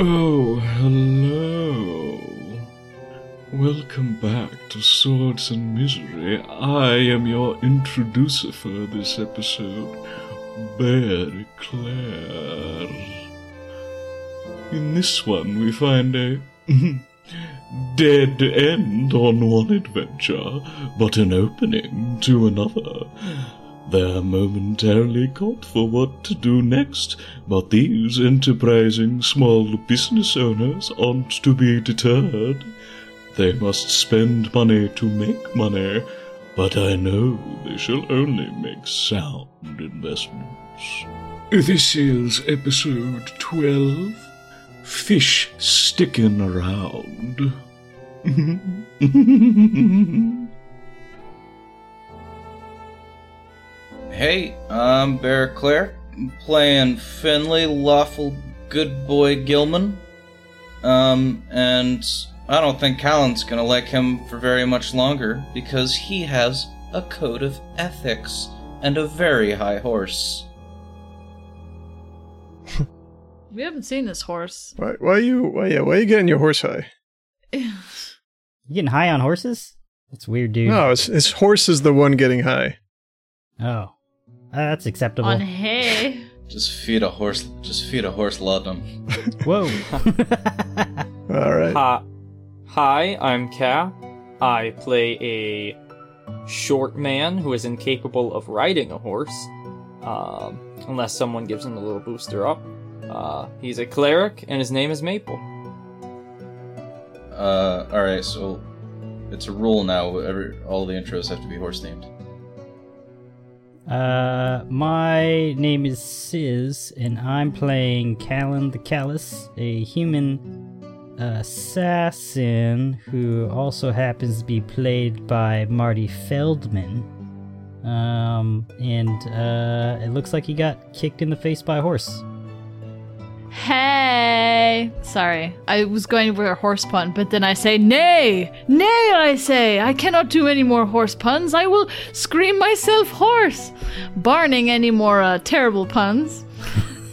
Oh, hello. Welcome back to Swords and Misery. I am your introducer for this episode, Bear Clare. In this one, we find a dead end on one adventure, but an opening to another. They're momentarily caught for what to do next, but these enterprising small business owners aren't to be deterred. They must spend money to make money, but I know they shall only make sound investments. This is episode 12 Fish Sticking Around. Hey, I'm Bear Clare, playing Finley, lawful good boy Gilman. Um, and I don't think Callan's gonna like him for very much longer because he has a code of ethics and a very high horse. We haven't seen this horse. Why, why are you? Why, yeah, why are you getting your horse high? You getting high on horses? That's weird, dude. No, it's, his horse is the one getting high. Oh, Uh, that's acceptable. On hay. Just feed a horse. Just feed a horse laudanum. Whoa. All right. Hi, hi, I'm Ka. I play a short man who is incapable of riding a horse, um, unless someone gives him a little booster up. Uh, he's a cleric, and his name is Maple. Uh, all right. So it's a rule now. Every all the intros have to be horse themed. uh, my name is Sis, and I'm playing Callan the Callous, a human assassin who also happens to be played by Marty Feldman. Um, and uh, it looks like he got kicked in the face by a horse. Hey. Sorry. I was going for a horse pun, but then I say, Nay! Nay, I say! I cannot do any more horse puns. I will scream myself hoarse. Barring any more uh, terrible puns.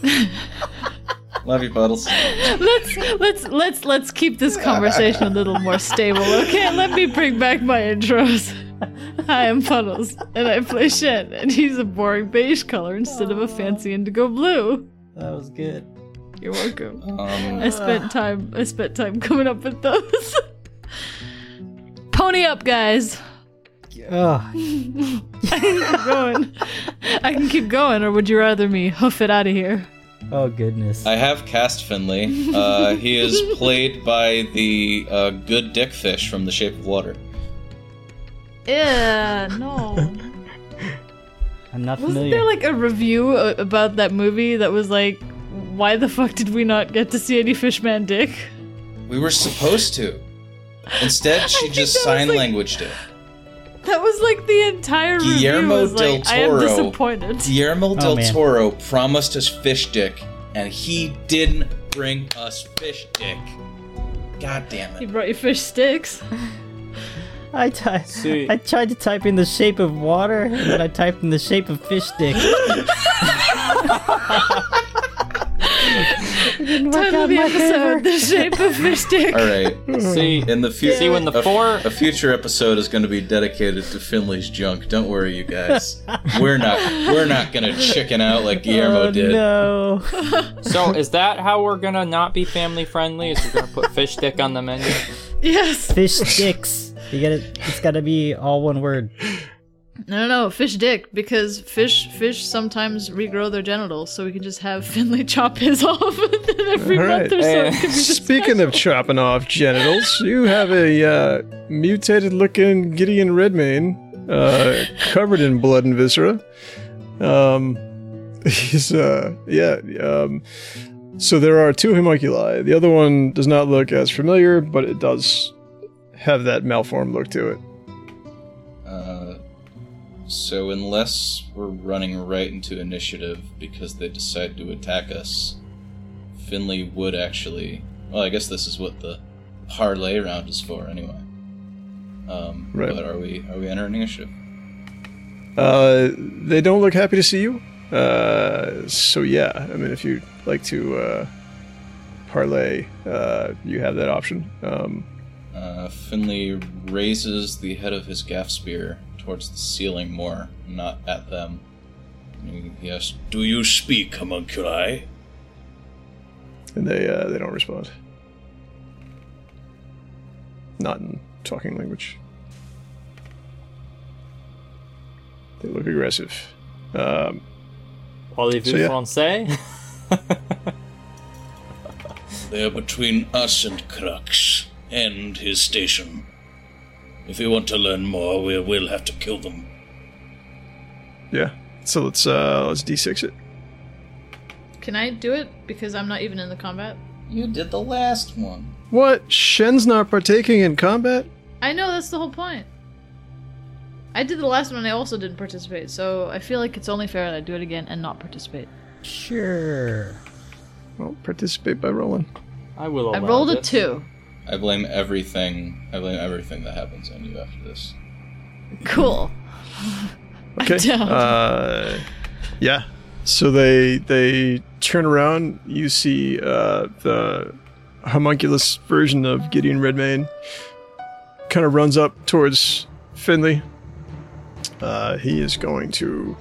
Love you, Puddles. let's let's let's let's keep this conversation a little more stable, okay? Let me bring back my intros. Hi, I'm Puddles, and I play Shen, and he's a boring beige color instead of a fancy indigo blue. That was good. You're welcome. Um, I spent time I spent time coming up with those. Pony up, guys. Ugh. I can keep going. I can keep going, or would you rather me hoof it out of here? Oh, goodness. I have cast Finley. Uh, he is played by the uh, good dickfish from The Shape of Water. Yeah, no. I'm not Wasn't familiar. there like a review about that movie that was like, why the fuck did we not get to see any Fishman dick? We were supposed to. Instead, she just sign like- languaged it. That was like the entire review. Guillermo was del like, I am disappointed. Guillermo oh, del man. Toro promised us fish dick, and he didn't bring us fish dick. God damn it! He brought you fish sticks. I, ty- I tried to type in the shape of water, and then I typed in the shape of fish stick. didn't Title of the episode: The Shape of Fish Dick. All right. See, In the future, See, when the a, four- a future episode is going to be dedicated to Finley's junk. Don't worry, you guys. we're not we're not going to chicken out like Guillermo oh, did. no. so is that how we're gonna not be family friendly? Is we're gonna put fish stick on the menu? Yes. Fish sticks. You gotta, it's gotta be all one word. No, no, no, fish dick because fish fish sometimes regrow their genitals, so we can just have Finley chop his off every month or so. It could be the Speaking of chopping off genitals, you have a uh, mutated looking Gideon Redmayne uh, covered in blood and viscera. Um, he's, uh, yeah. Um, so there are two homunculi. The other one does not look as familiar, but it does have that malformed look to it. So unless we're running right into initiative because they decide to attack us, Finley would actually. Well, I guess this is what the parlay round is for, anyway. Um, Right. But are we are we entering initiative? Uh, they don't look happy to see you. Uh, so yeah, I mean, if you'd like to uh, parlay, uh, you have that option. Um, Uh, Finley raises the head of his gaff spear towards the ceiling more, not at them. He- He asks, "Do you speak, homunculi?" and they uh, they don't respond. Not in talking language. They look aggressive. Um, Parlez-vous So, yeah. français? They are between us and Crux and his station. If we want to learn more, we will have to kill them. yeah. So let's uh, let's d6 it. Can I do it? Because I'm not even in the combat. You did the last one. What? Shen's not partaking in combat? I know that's the whole point. I did the last one and I also didn't participate, so I feel like it's only fair that I do it again and not participate. Sure. Well, participate by rolling. I will I allow rolled a two. I blame everything. I blame everything that happens on you after this. Cool. Okay. down. Uh, yeah. So they they turn around. You see uh, the homunculus version of Gideon Redmayne kind of runs up towards Finley. Uh, he is going to.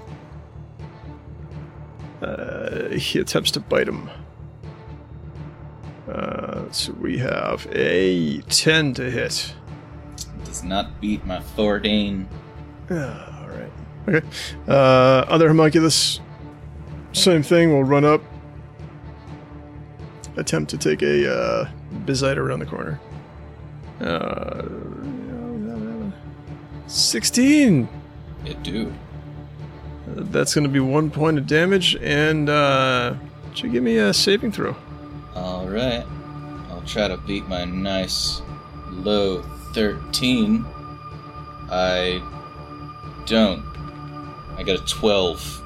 Uh, he attempts to bite him. Uh, so we have a 10 to hit. Does not beat my Thordane. Ah, all right. Okay. Uh, other homunculus, same thing. We'll run up. Attempt to take a uh, Bizite around the corner. Uh, 16. It do. That's going to be one point of damage, and uh, should give me a saving throw. All right. I'll try to beat my nice low 13. I don't. I got a 12.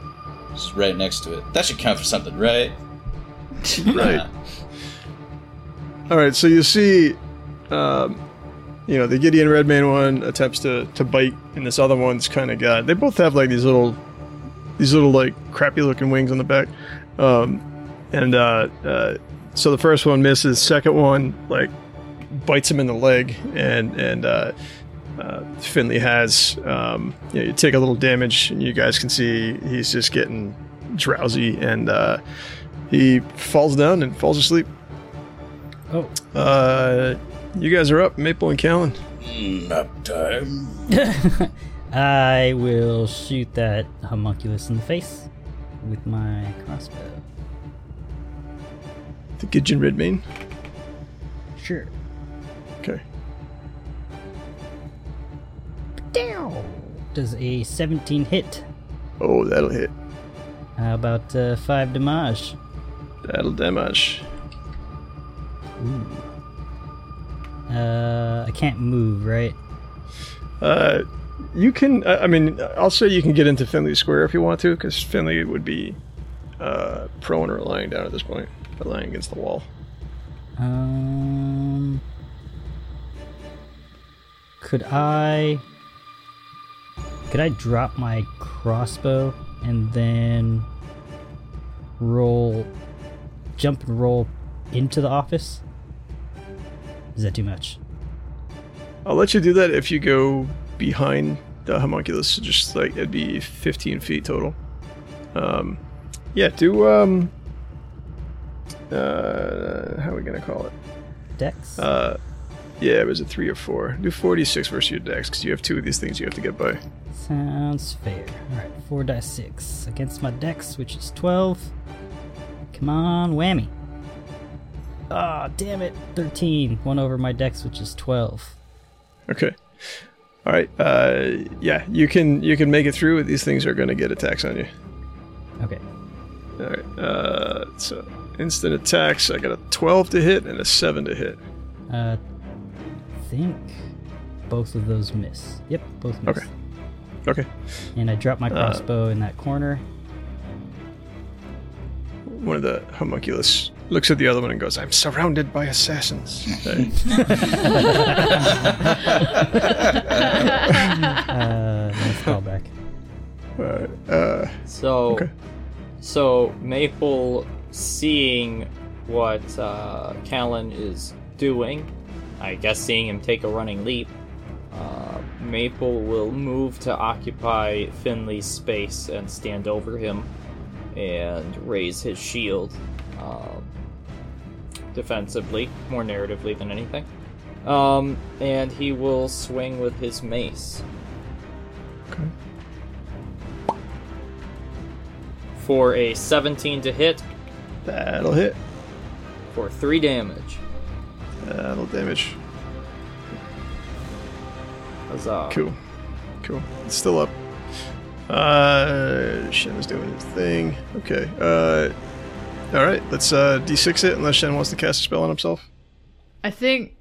Just right next to it. That should count for something, right? Right. All right, so you see, um, you know, the Gideon Redmayne one attempts to, to bite, and this other one's kind of got. They both have like these little, these little like crappy looking wings on the back, um, and uh, uh, so the first one misses. Second one like bites him in the leg, and and uh, uh, Finley has. Um, you, know, you take a little damage, and you guys can see he's just getting drowsy, and uh, he falls down and falls asleep. Oh, Uh, you guys are up, Maple and Callan. Nap time. I will shoot that homunculus in the face with my crossbow. The Gideon Redmayne. Sure. Okay. Down. Does a 17 hit? Oh, that'll hit. How about uh, 5 damage? That'll damage. Uh, I can't move, right? Uh, you can. I I mean, I'll say you can get into Finley Square if you want to, because Finley would be uh, prone or lying down at this point, but lying against the wall. Um, could I? Could I drop my crossbow and then roll, jump and roll into the office? Is that too much? I'll let you do that if you go behind the homunculus. Just like it'd be 15 feet total. Um, yeah. Do um. Uh, how are we gonna call it? Dex. Uh, yeah, it was a three or four. Do 46 versus your dex because you have two of these things you have to get by. Sounds fair. Alright, 4 die 6 against my dex, which is 12. Come on, whammy. Ah, damn it. 13. One over my dex, which is 12. Okay. All right. Uh, yeah, you can you can make it through. With these things are going to get attacks on you. Okay. All right. Uh, so instant attacks. I got a 12 to hit and a 7 to hit. Uh, think both of those miss. Yep, both miss. Okay. Okay. And I drop my crossbow in that corner. One of the homunculus looks at the other one and goes, "I'm surrounded by assassins." Hey. Uh, nice callback. Alright, uh, So, Okay. so Maple, seeing what uh, Callan is doing, I guess seeing him take a running leap, uh, Maple will move to occupy Finley's space and stand over him and raise his shield um, defensively, more narratively than anything. Um, and he will swing with his mace. okay. For a 17 to hit, That'll hit. for 3 damage. That'll damage. Huzzah. Cool. Cool. It's still up. Uh, Shen is doing his thing. Okay. Uh, all right. Let's uh d6 it unless Shen wants to cast a spell on himself. I think.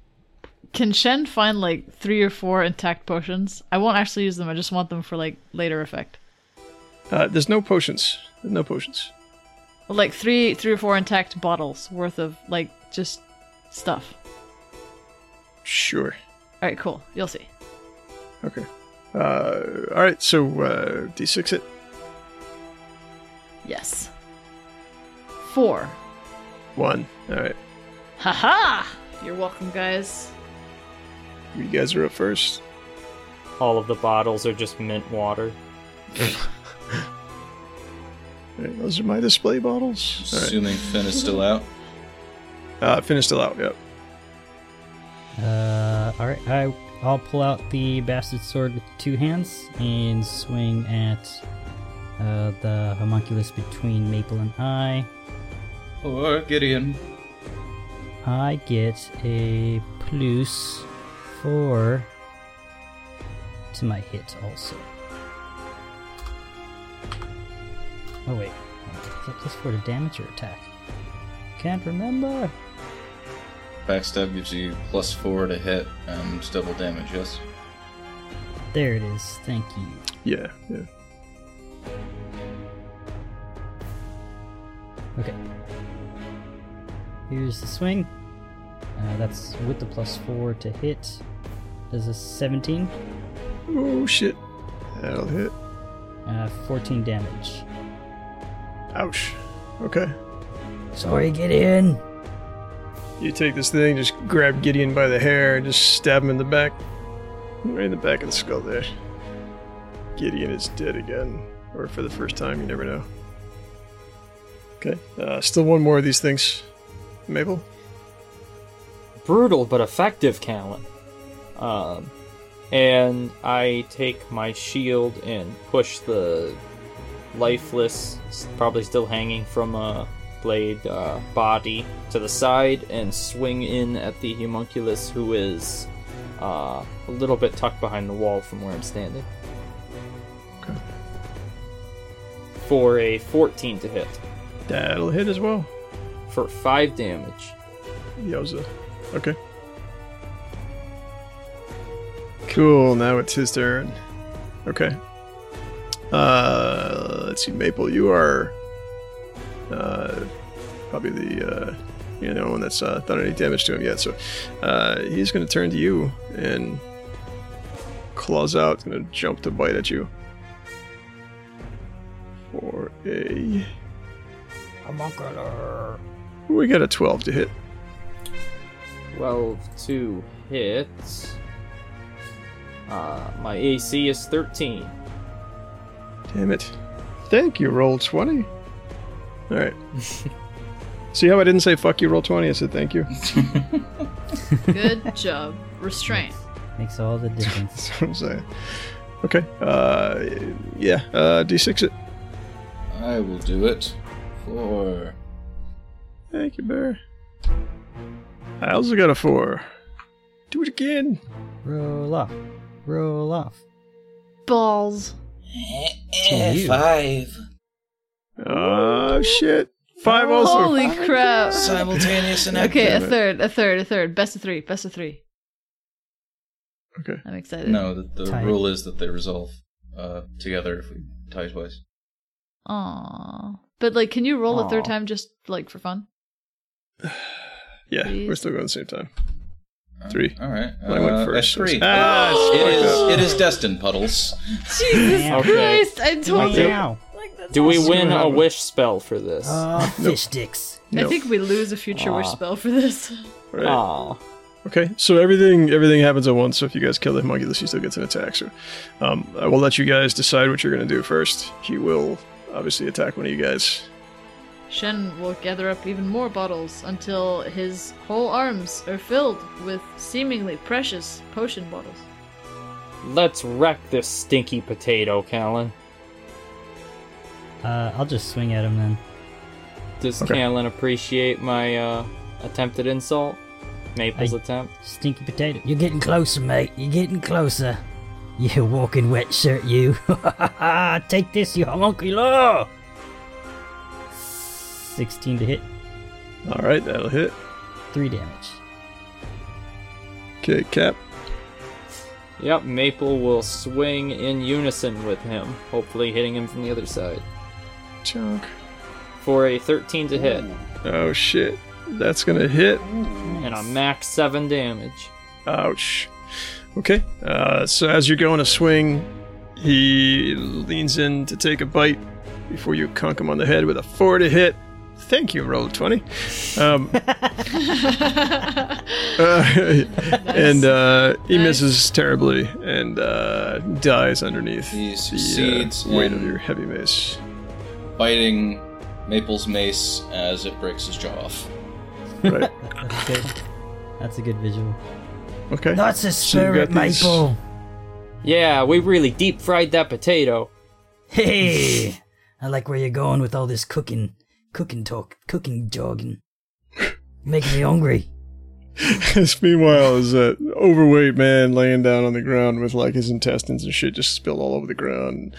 Can Shen find like three or four intact potions? I won't actually use them. I just want them for like later effect. Uh, there's no potions. There's no potions. Well, like three, three or four intact bottles worth of like just stuff. Sure. All right, cool. You'll see. Okay. Uh, all right. So uh, d6 it. Yes. Four. One. All right. Haha! You're welcome, guys. You guys are up first. All of the bottles are just mint water. All right, those are my display bottles. All right. Assuming Finn is still out. Uh, Finn is still out. Yep. Uh, all right, I I'll pull out the bastard sword with two hands and swing at uh, the homunculus between Maple and I. Or Gideon. I get a plus four to my hit also. Oh wait, is that plus four to damage or attack? Can't remember. Backstab gives you plus four to hit and double damage, yes? There it is. Thank you. Yeah. Yeah. Okay. Here's the swing. Uh, that's with the plus four to hit. Does a 17, Oh shit. That'll hit. uh, 14 damage. Ouch. Okay. Sorry, get in. You take this thing, just grab Gideon by the hair, and just stab him in the back. Right in the back of the skull there. Gideon is dead again. Or for the first time, you never know. Okay. Uh, still one more of these things. Maple? Brutal but effective, Callan. Um, and I take my shield and push the lifeless, probably still hanging from a blade uh, body to the side and swing in at the homunculus who is uh, a little bit tucked behind the wall from where I'm standing. Okay. For a 14 to hit. That'll hit as well. For 5 damage. Yowza. Okay. Cool, now it's his turn. Okay. Uh, let's see, Maple, you are uh, probably the uh, you know one that's uh, done any damage to him yet. So uh, he's going to turn to you and claws out, going to jump to bite at you for a. We got a twelve to hit. 12 to hit. Uh, my AC is 13. Damn it. Thank you, roll 20. Alright. See how I didn't say fuck you, roll 20? I said thank you. Good job. Restraint. Makes all the difference. That's what I'm saying. Okay. Uh, yeah. Uh, D6 it. I will do it for. Thank you, Bear. I also got a 4. Do it again. Roll off. Roll off. Balls. To you. Five. Oh, shit. 5 also. Holy crap. Simultaneous and Okay, a third, a third, a third. Best of three. Best of three. Okay. I'm excited. No, the, the Tie. rule is that they resolve uh, together if we tie twice. Aww. But like, can you roll a third time just like for fun? Yeah, Please. we're still going the same time. Three. All right. I went uh, first. at three. Ah, it it's is. fucked up. It is destined, Puddles. Jesus Okay. Christ! I told you. Wow. Do we win a wish spell for this? Oh, fish sticks. I think we lose a future wish spell for this. Right. Aw. Okay, so everything everything happens at once. So if you guys kill the homunculus, he still gets an attack. So um, I will let you guys decide what you're going to do first. He will obviously attack one of you guys. Shen will gather up even more bottles until his whole arms are filled with seemingly precious potion bottles. Let's wreck this stinky potato, Callan. Uh, I'll just swing at him then. Does Okay. Callan appreciate my uh, attempted insult? Maple's I- attempt? Stinky potato. You're getting closer, mate. You're getting closer. You walking wet shirt, you. Take this, you homunculo! 16 to hit, All right, that'll hit. 3 damage. Okay, Cap. Yep, Maple will swing in unison with him, hopefully hitting him from the other side. Chunk. For a 13 to hit, Oh shit, that's gonna hit. and a max 7 damage. Ouch. Okay, uh, so as you're going to swing, he leans in to take a bite before you conk him on the head with a four to hit. Thank you, roll 20. Um, uh, and uh, he Nice. misses terribly and uh, dies underneath He the succeeds uh, weight of your heavy mace. Biting Maple's mace as it breaks his jaw off. Right. That's good. That's a good visual. Okay. That's a So you got spirit, these- Maple! Yeah, we really deep fried that potato. Hey! I like where you're going with all this cooking, cooking talk, cooking jogging. Making me hungry. This, meanwhile, is a overweight man laying down on the ground with like his intestines and shit just spilled all over the ground,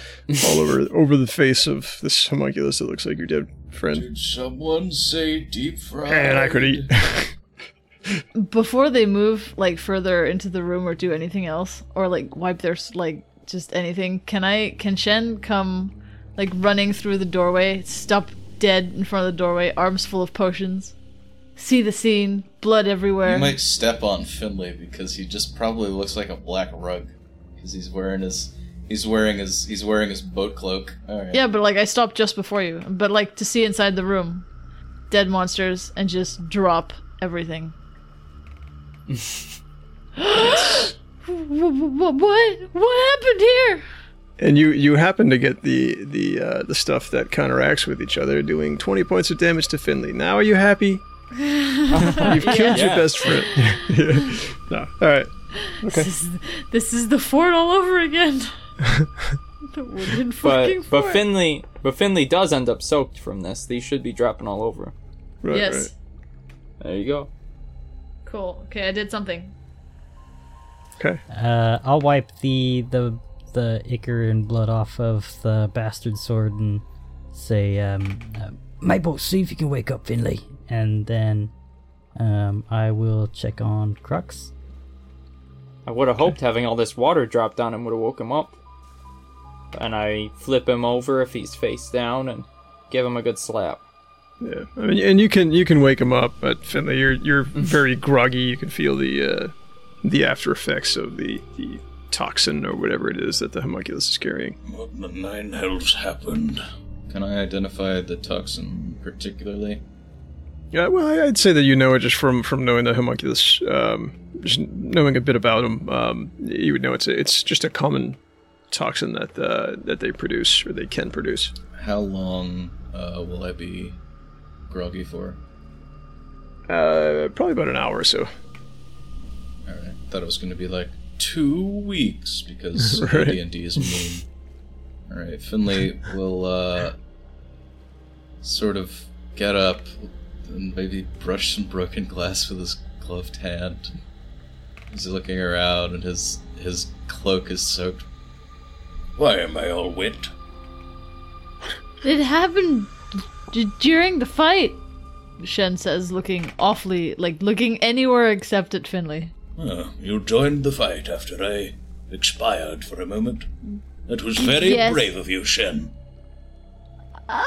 all over over the face of this homunculus that looks like your dead friend. Did someone say deep fried? And I could eat. Before they move like further into the room or do anything else, or like wipe their like just anything, can I can Shen come like running through the doorway, stop dead in front of the doorway, arms full of potions, see the scene, blood everywhere. You might step on Finley because he just probably looks like a black rug because he's wearing his he's wearing his he's wearing his boat cloak. All right. Yeah, but like I stopped just before you, but like to see inside the room, dead monsters, and just drop everything. what, what? What happened here? And you you happen to get the the uh, the stuff that counteracts with each other, doing twenty points of damage to Finley. Now are you happy? You've killed your best friend. Yeah. No. All right. Okay. This is, this is the fort all over again. the wooden fucking But but. Finley but Finley does end up soaked from this. These should be dropping all over. Right, yes. right. There you go. Cool. Okay, I did something. Okay. Uh, I'll wipe the the the ichor and blood off of the bastard sword and say, um, uh, Maple, see if you can wake up Finley, and then um, I will check on Crux. I would have hoped having all this water dropped on him would have woke him up. And I flip him over if he's face down and give him a good slap. Yeah, I mean, and you can you can wake him up, but Finley, you're you're very groggy. You can feel the uh, the after effects of the the toxin or whatever it is that the homunculus is carrying. What in the nine hells happened? Can I identify the toxin particularly? Yeah, well, I- I'd say that you know it just from from knowing the homunculus, um, just knowing a bit about him. Um, you would know it's a, it's just a common toxin that uh, that they produce or they can produce. How long uh, will I be groggy for? Uh, probably about an hour or so. All right. Thought it was going to be like two weeks because Right. D and D is mean. All right, Finley will uh, sort of get up and maybe brush some broken glass with his gloved hand. He's looking around, and his his cloak is soaked. Why am I all wet? It happened d- during the fight. Shen says, looking awfully like looking anywhere except at Finley. Oh, you joined the fight after I expired for a moment. That was very Yes. brave of you, Shen. Ah,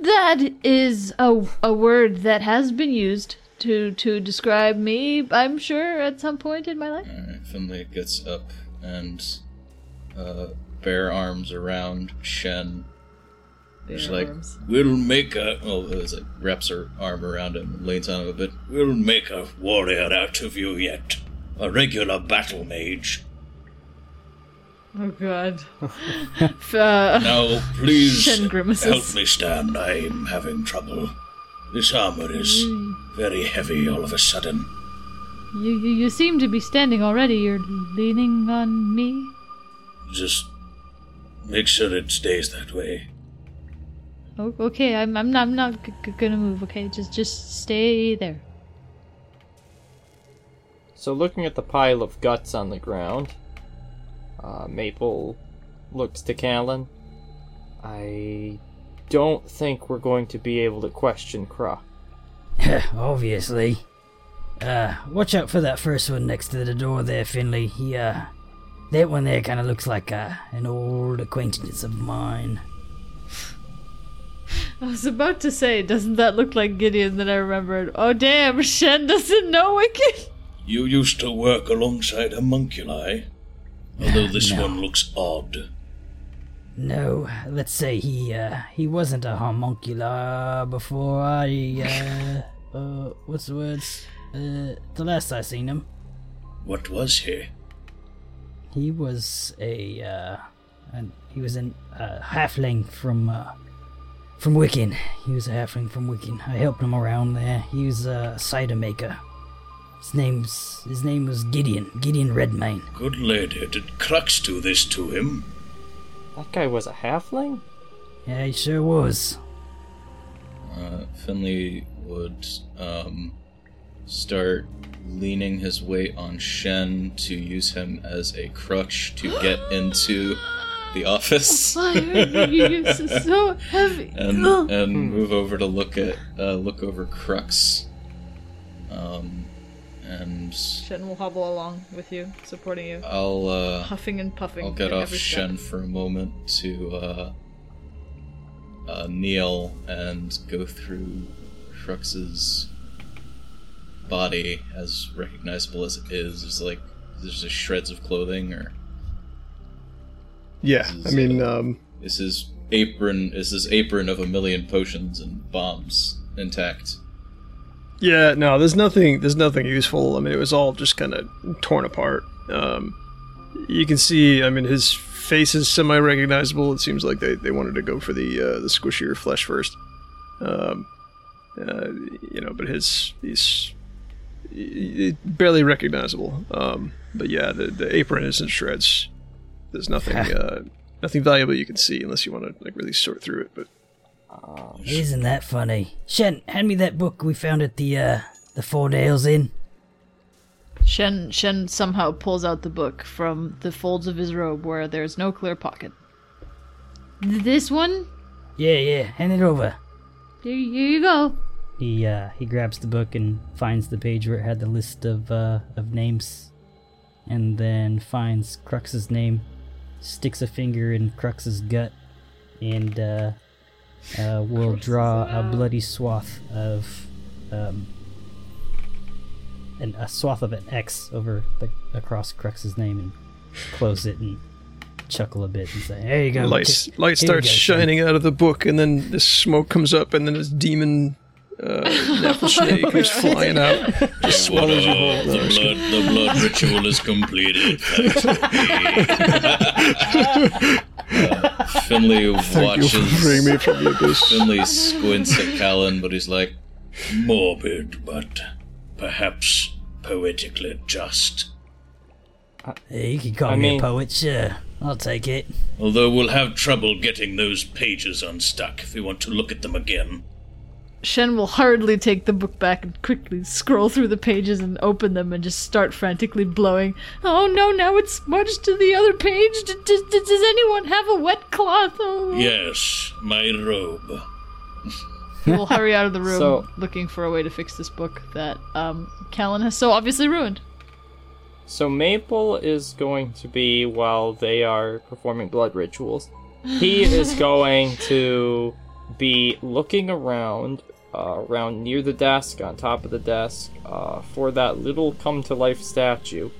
That is a, a word that has been used to to describe me, I'm sure, at some point in my life. Alright, Finley gets up and uh, bare arms around Shen. She's like, we'll make a. Oh, it's like wraps her arm around him and leans on him a bit. We'll make a warrior out of you yet. A regular battle mage. Oh god. Uh, Now, please help me stand. I'm having trouble. This armor is very heavy all of a sudden. you, you you seem to be standing already. You're leaning on me. Just make sure it stays that way. Oh, okay, I'm I'm not I'm not g- g- gonna move. Okay, just just stay there. So, looking at the pile of guts on the ground, uh, Maple looks to Callan. I don't think we're going to be able to question Kra. Obviously. Uh, watch out for that first one next to the door there, Finley. He, uh, that one there kind of looks like uh, an old acquaintance of mine. I was about to say, doesn't that look like Gideon that I remembered? Oh damn, Shen doesn't know Wicked. You used to work alongside homunculi, although this No. one looks odd. No, let's say he, uh, he wasn't a homuncular before I, uh, uh, what's the words? Uh, the last I seen him. What was he? He was a, uh, an, he was an, uh, halfling from, uh, from Wiccan. He was a halfling from Wiccan. I helped him around there. He was a cider maker. His name's, his name was Gideon, Gideon Redmayne. Good lady, did Crux do this to him? That guy was a halfling? Yeah, he sure was. Uh, Finley would um, start leaning his weight on Shen to use him as a crutch to get into the office. Fire, you're s- so heavy. and Ugh. and move over to look at uh, look over Crux. Um, and Shen will hobble along with you, supporting you, I'll uh, huffing and puffing. I'll get in off every Shen for a moment to uh, uh, kneel and go through Crux's body, as recognizable as it is. There's like there's just shreds of clothing, or Yeah, I mean, um, is his apron is his apron of a million potions and bombs intact? yeah, no, there's nothing, there's nothing useful. I mean, it was all just kind of torn apart. Um, you can see, I mean, his face is semi-recognizable. It seems like they, they wanted to go for the uh, the squishier flesh first. Um, uh, you know, but his he's he- he- barely recognizable. Um, but yeah, the the apron is in shreds. There's nothing uh, nothing valuable you can see unless you want to like really sort through it. But Isn't that funny? Shen, hand me that book we found at the, uh, the Four Nails Inn. Shen Shen somehow pulls out the book from the folds of his robe where there's no clear pocket. This one? Yeah, yeah, hand it over. Here, here you go. He uh, he grabs the book and finds the page where it had the list of uh, of names, and then finds Crux's name, sticks a finger in Crux's gut, and uh, uh, will draw a bloody swath of um, an, a swath of an X over the across Crux's name and close it and chuckle a bit and say, "There you go." light light starts go, Shen." shining out of the book, and then this smoke comes up, and then this demon uh, Nephilim snake comes flying out, just swallows your whole. the blood the blood ritual is completed. uh, Finley Thank you watches. for freeing me from the abyss. Finley squints at Callan, but he's like, morbid, but perhaps poetically just. Yeah, you can call I me mean- a poet, sure. I'll take it. Although we'll have trouble getting those pages unstuck if we want to look at them again. Shen will hurriedly take the book back and quickly scroll through the pages and open them and just start frantically blowing. Oh no, now it's smudged to the other page. D- d- d- does anyone have a wet cloth? Oh. Yes, my robe. He will hurry out of the room So- looking for a way to fix this book that um, Callan has so obviously ruined. So Maple is going to be while they are performing blood rituals. He is going to be looking around, uh, around near the desk, on top of the desk, uh, for that little come to life statue.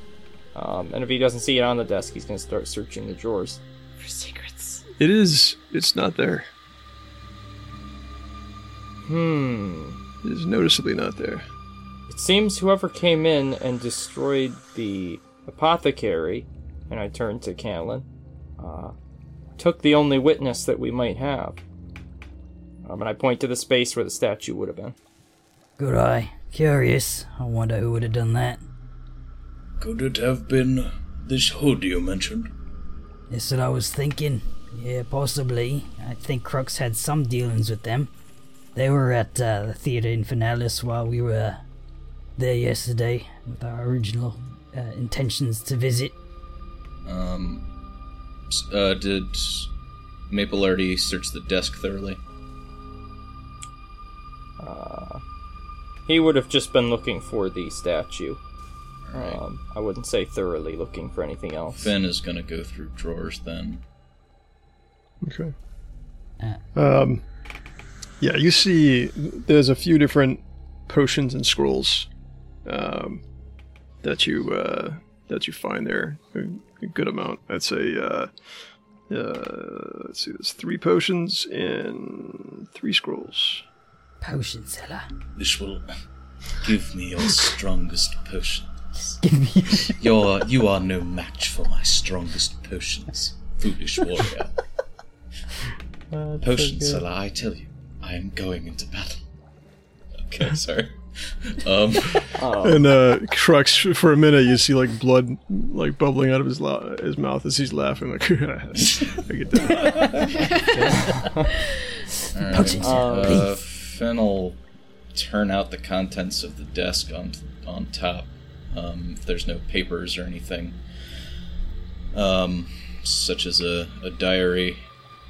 Um, and if he doesn't see it on the desk, he's gonna start searching the drawers. For secrets. It is. It's not there. Hmm. It is noticeably not there. It seems whoever came in and destroyed the apothecary, and I turned to Callan, uh, took the only witness that we might have. Um, and I point to the space where the statue would have been. Good eye. Curious. I wonder who would have done that. Could it have been this hood you mentioned? That's what I was thinking. Yeah, possibly. I think Crux had some dealings with them. They were at uh, the Theater Infinalis while we were there yesterday with our original uh, intentions to visit. Um, uh, did Maple already search the desk thoroughly? Uh, he would have just been looking for the statue. Um, I wouldn't say thoroughly looking for anything else. Finn is gonna go through drawers then. Okay. Uh. Um, yeah, you see, there's a few different potions and scrolls um, that you uh, that you find there. A, a good amount. I'd say. Uh, uh, let's see. There's three potions and three scrolls. Potion seller. This will give me your strongest potions. Give me. You're, you are no match for my strongest potions, foolish warrior. Potion seller, I tell you, I am going into battle. Okay, sorry. Um, And uh, Crux, for a minute, you see like blood like bubbling out of his la- his mouth as he's laughing. Like, I get that. Potion seller, uh, please. Finn will turn out the contents of the desk on on top. Um, if there's no papers or anything, um, such as a, a diary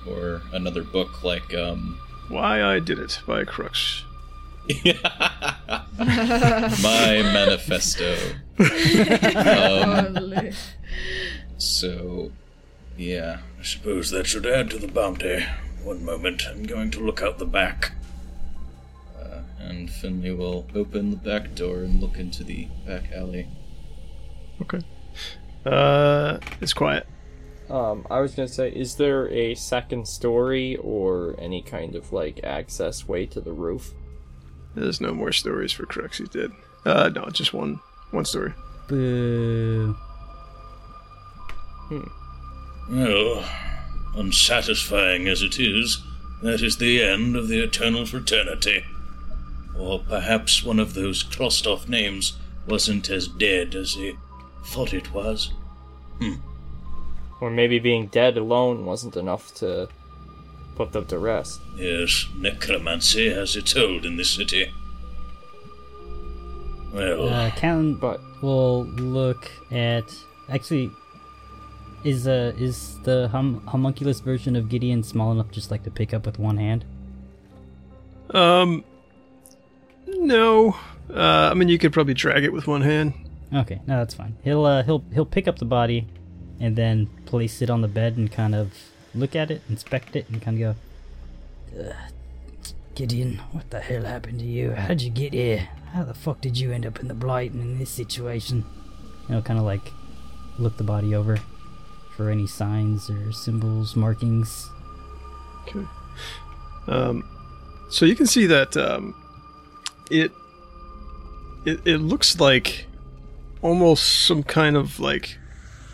or another book like um, Why I Did It by Crux. my manifesto. Um, So, yeah. I suppose that should add to the bounty. One moment, I'm going to look out the back. And Finley will open the back door and look into the back alley. Okay. Uh, it's quiet. Um, I was gonna say, is there a second story or any kind of like access way to the roof? There's no more stories for Crux. He's dead. Uh, no, just one one story. Boo. Well, unsatisfying as it is, that is the end of the eternal fraternity. Or perhaps one of those crossed off names wasn't as dead as he thought it was. Hmm. Or maybe being dead alone wasn't enough to put them to rest. Yes, necromancy has its hold in this city. Well, Uh, Callan But will look at. Actually, is uh is the hum- homunculus version of Gideon small enough just like to pick up with one hand? Um, no. Uh, I mean, you could probably drag it with one hand. Okay, no, that's fine. He'll uh, he'll he'll pick up the body, and then place it on the bed and kind of look at it, inspect it, and kind of go. "Ugh, Gideon, what the hell happened to you? How'd you get here? How the fuck did you end up in the blight and in this situation? You know, kind of like look the body over for any signs or symbols, markings. Okay. Um, so you can see that um, it, it it looks like almost some kind of like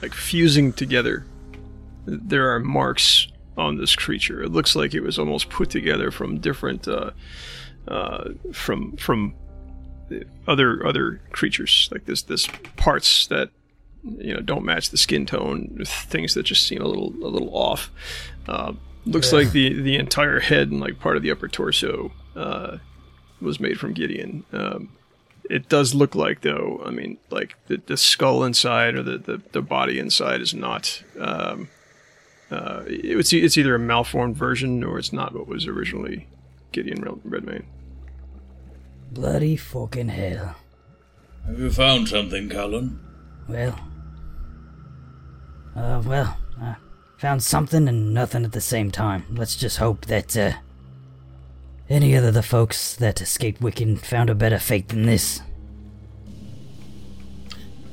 like fusing together. There are marks on this creature. It looks like it was almost put together from different uh, uh, from from other other creatures like this this parts that you know don't match the skin tone things that just seem a little a little off uh, looks like the the entire head and like part of the upper torso uh, was made from Gideon um, it does look like though I mean like the, the skull inside or the, the, the body inside is not um, uh, it's, it's either a malformed version or it's not what was originally Gideon Redmayne Bloody fucking hell. have you found something, Callan? Well, uh, well, I found something and nothing at the same time. Let's just hope that, uh, Any other the folks that escaped Wiccan found a better fate than this?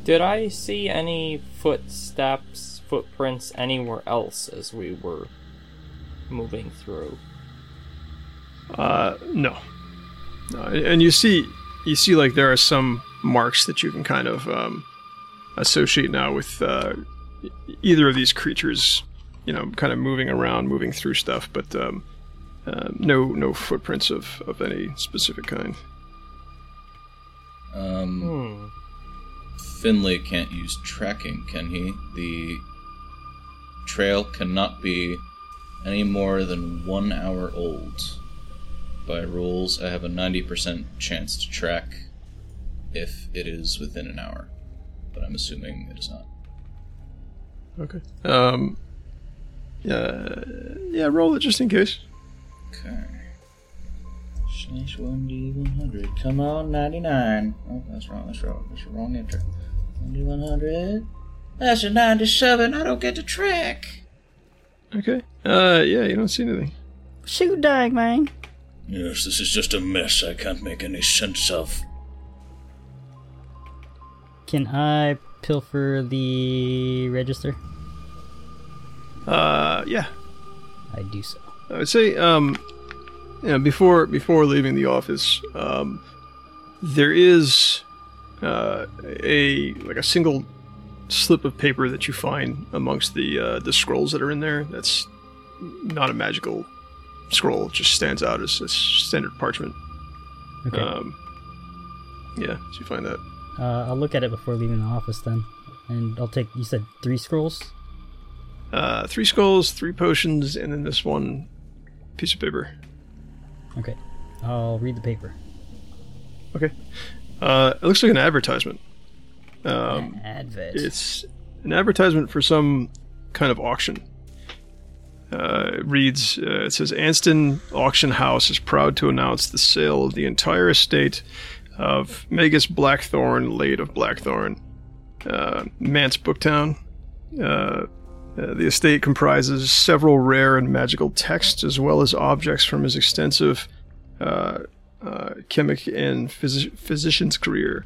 Did I see any footsteps, footprints anywhere else as we were moving through? Uh, no. no. And you see, you see, like there are some marks that you can kind of um, associate now with uh, either of these creatures. You know, kind of moving around, moving through stuff, but um, uh, no, no footprints of of any specific kind. Um, Hmm. Finley can't use tracking, can he? The trail cannot be any more than one hour old. By rules, I have a 90% chance to track if it is within an hour. But I'm assuming it is not. Okay. Um. Yeah. Yeah. Roll it just in case. Okay. Slash 1d100. Come on, 99. Oh, that's wrong. That's wrong. That's the wrong enter. 1d100. That's a 97. I don't get the track. Okay. Uh. Yeah. You don't see anything. Shoot, dog, man. Yes, this is just a mess I can't make any sense of. Can I pilfer the register? Uh. Yeah. I do so. I would say, um, you know, before before leaving the office, um, there is uh, a like a single slip of paper that you find amongst the uh, the scrolls that are in there. That's not a magical scroll; it just stands out as, as standard parchment. Okay. Um, yeah, so you find that. Uh, I'll look at it before leaving the office then. And I'll take, you said three scrolls? Uh, three scrolls, three potions, and then this one piece of paper. Okay. I'll read the paper. Okay. Uh, it looks like an advertisement. Um, Advert. It's an advertisement for some kind of auction. Uh, it reads, uh, it says, Anston Auction House is proud to announce the sale of the entire estate of Magus Blackthorn, late of Blackthorn, uh, Manse Booktown. Uh, the estate comprises several rare and magical texts as well as objects from his extensive uh, uh, chemic and physi- physician's career.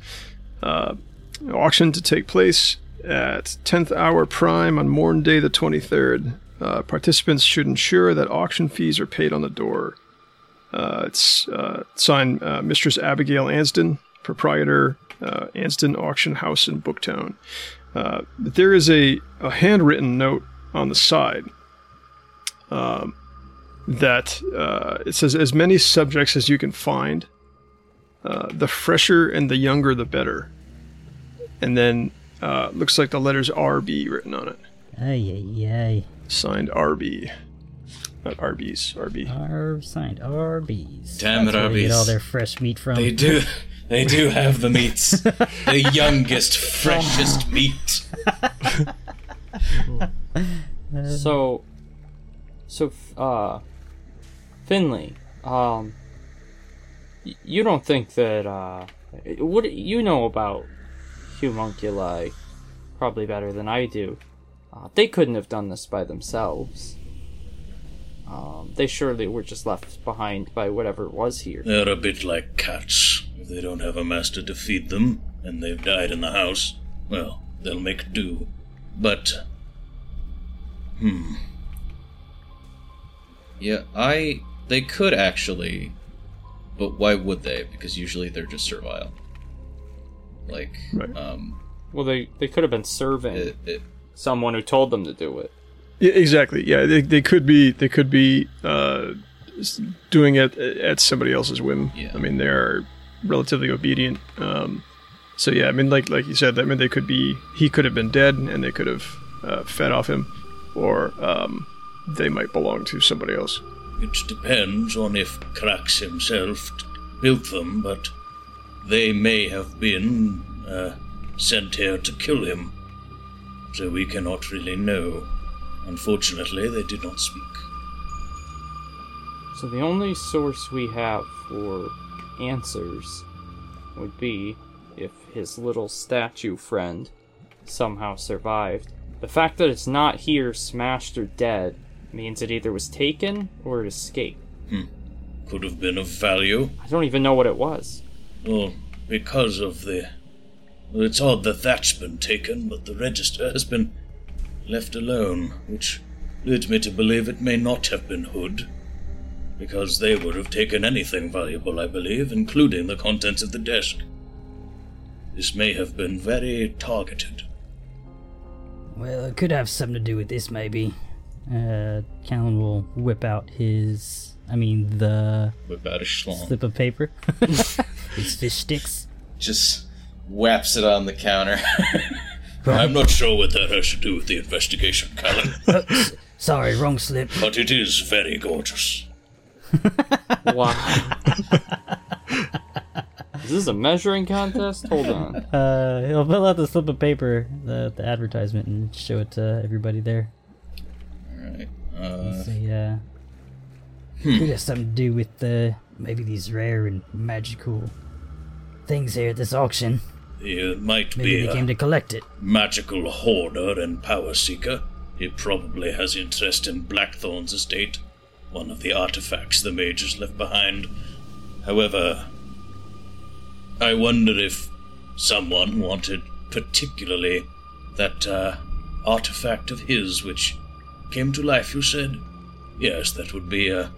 Uh, auction to take place at 10th hour prime on Morn Day the 23rd. Uh, participants should ensure that auction fees are paid on the door. It's signed Mistress Abigail Anston, proprietor, Anston Auction House in Booktown. Uh, there is a, a handwritten note on the side um, that uh, it says, as many subjects as you can find, uh, the fresher and the younger the better and then uh, looks like the letters RB written on it. Ay, ay, ay. Signed RB. Not Arby's, RB. R signed Arby's. Damn That's it, where they get all their fresh meat from. They do. They do have the meats. the youngest, freshest meat. So, so, uh, Finley, um, y- you don't think that, uh, what you know about homunculi probably better than I do. Uh, they couldn't have done this by themselves. Um, they surely were just left behind by whatever it was here. They're a bit like cats. If they don't have a master to feed them, and they've died in the house, well, they'll make do. But. Hmm. Yeah, I. They could actually. But why would they? Because usually they're just servile. Like, Right. um, Well, they they could have been serving it, it, someone who told them to do it. Yeah, exactly. Yeah, they, they could be they could be uh, doing it at somebody else's whim. Yeah. I mean, they're relatively obedient. Um, so yeah, I mean, like like you said, I mean, they could be he could have been dead and they could have uh, fed off him, or um, they might belong to somebody else. It depends on if Krax himself built them, but they may have been uh, sent here to kill him. So we cannot really know. Unfortunately, they did not speak. So the only source we have for answers would be if his little statue friend somehow survived. The fact that it's not here, smashed or dead, means it either was taken or it escaped. Hmm. could have been of value. I don't even know what it was. Well, because of the. Well, it's odd that that's been taken, but the register has been left alone, which leads me to believe it may not have been Hood. Because they would have taken anything valuable, I believe, including the contents of the desk. This may have been very targeted. Well, it could have something to do with this, maybe. Uh, Callan will whip out his. I mean, the Whip out a schlong. slip of paper. his fish sticks. Just whaps it on the counter. I'm not sure what that has to do with the investigation, Callan, sorry, wrong slip. but it is very gorgeous. Wow. Is this a measuring contest? Hold on. Uh, he'll fill out the slip of paper, the, the advertisement, and show it to everybody there. Alright. Uh, Say, uh, could have something to do with uh, maybe these rare and magical things here at this auction. He might Maybe be they a came to collect it. magical hoarder and power seeker. He probably has interest in Blackthorn's estate, one of the artifacts the mages left behind. However, I wonder if someone wanted particularly that uh, artifact of his which came to life, you said? Yes, that would be a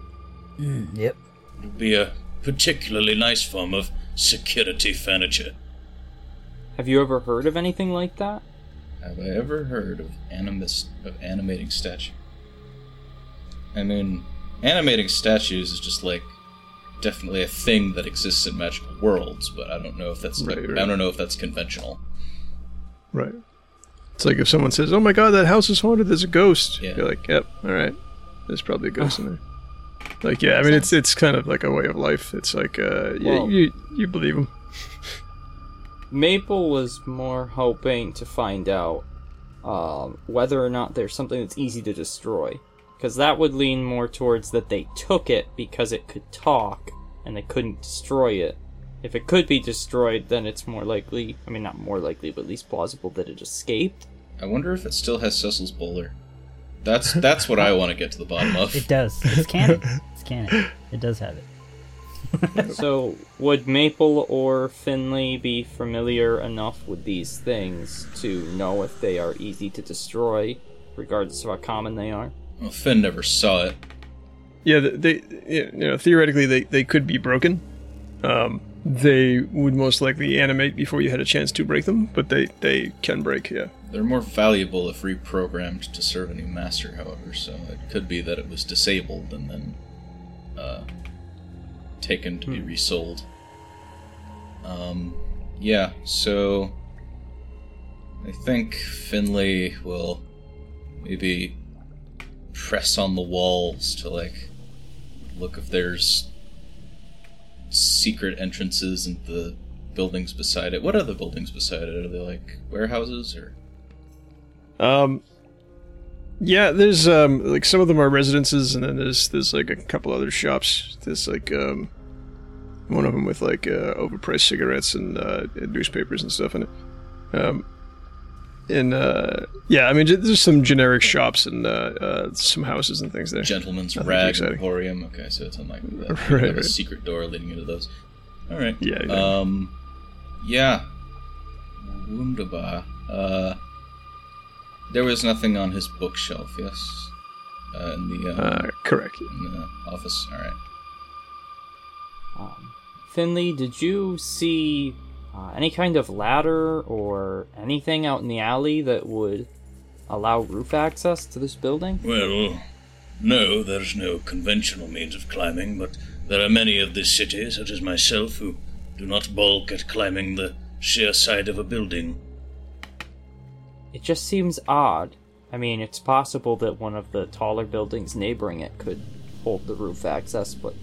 Yep. would be a particularly nice form of security furniture. Have you ever heard of anything like that? have I ever heard of animus of animating statue? I mean, animating statues is just like definitely a thing that exists in magical worlds, but I don't know if that's Right, I right. don't know if that's conventional. Right. It's like if someone says, "Oh my God, that house is haunted. There's a ghost." Yeah. You're like, "Yep, all right. There's probably a ghost in there." Like, yeah, I mean, it's it's kind of like a way of life. It's like, uh, yeah, Well- you you believe them. Maple was more hoping to find out um, whether or not there's something that's easy to destroy. Because that would lean more towards that they took it because it could talk and they couldn't destroy it. If it could be destroyed, then it's more likely, I mean, not more likely, but at least plausible that it escaped. I wonder if it still has Cecil's bowler. That's that's what I want to get to the bottom of. It does. It's canon. It's canon. It does have it. So, would Maple or Finley be familiar enough with these things to know if they are easy to destroy, regardless of how common they are? Well, Finn never saw it. Yeah, they, they you know theoretically they, they could be broken. Um, they would most likely animate before you had a chance to break them, but they they can break. Yeah. They're more valuable if reprogrammed to serve a new master, however, so it could be that it was disabled and then uh, taken to be resold. Um, yeah, so I think Finley will maybe press on the walls to like look if there's secret entrances into the buildings beside it. What are the buildings beside it? Are they like warehouses or? Um, yeah, there's um like some of them are residences, and then there's there's like a couple other shops. There's like um one of them with like uh, overpriced cigarettes and uh, newspapers and stuff in it. Um, and uh, yeah, I mean j- there's some generic shops and uh, uh, some houses and things there. Gentleman's Nothing Rag exciting. Emporium. Okay, so it's unlikely that Right, you have a secret door leading into those. All right. Yeah, yeah. Um. Yeah. Wunderbar. Uh. There was nothing on his bookshelf. Yes. Uh, in the uh, Uh, correct. in the office. All right. Um, Finley, did you see uh, any kind of ladder or anything out in the alley that would allow roof access to this building? Well, no, there's no conventional means of climbing, but there are many of this city, such as myself, who do not balk at climbing the sheer side of a building. It just seems odd. I mean, it's possible that one of the taller buildings neighboring it could hold the roof access, but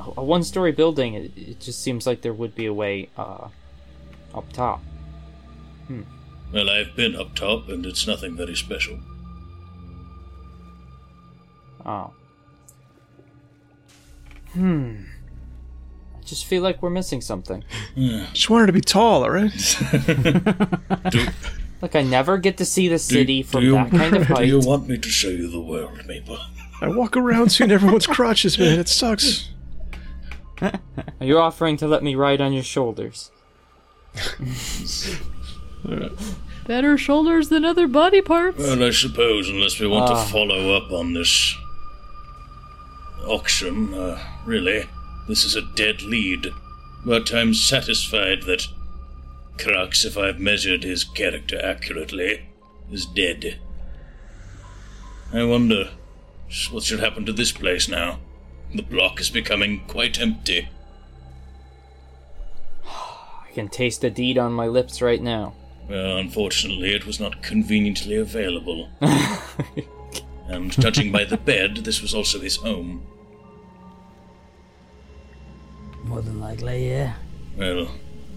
a- a one-story building, it, it just seems like there would be a way uh, up top. Well, I've been up top, and it's nothing very special. Oh. Hmm. I just feel like we're missing something. Just wanted to be tall, all right. Do, Look, I never get to see the city do from you, that kind of height. Do you want me to show you the world, Maple? I walk around seeing everyone's crotches, man. It sucks. Are you offering to let me ride on your shoulders? Better shoulders than other body parts. Well, I suppose, unless we want Ah. to follow up on this auction, uh, really, this is a dead lead. But I'm satisfied that Crux, if I've measured his character accurately, is dead. I wonder what should happen to this place now. The block is becoming quite empty. I can taste the deed on my lips right now. Well, unfortunately, it was not conveniently available. and judging by the bed, this was also his home. More than likely, yeah. Well,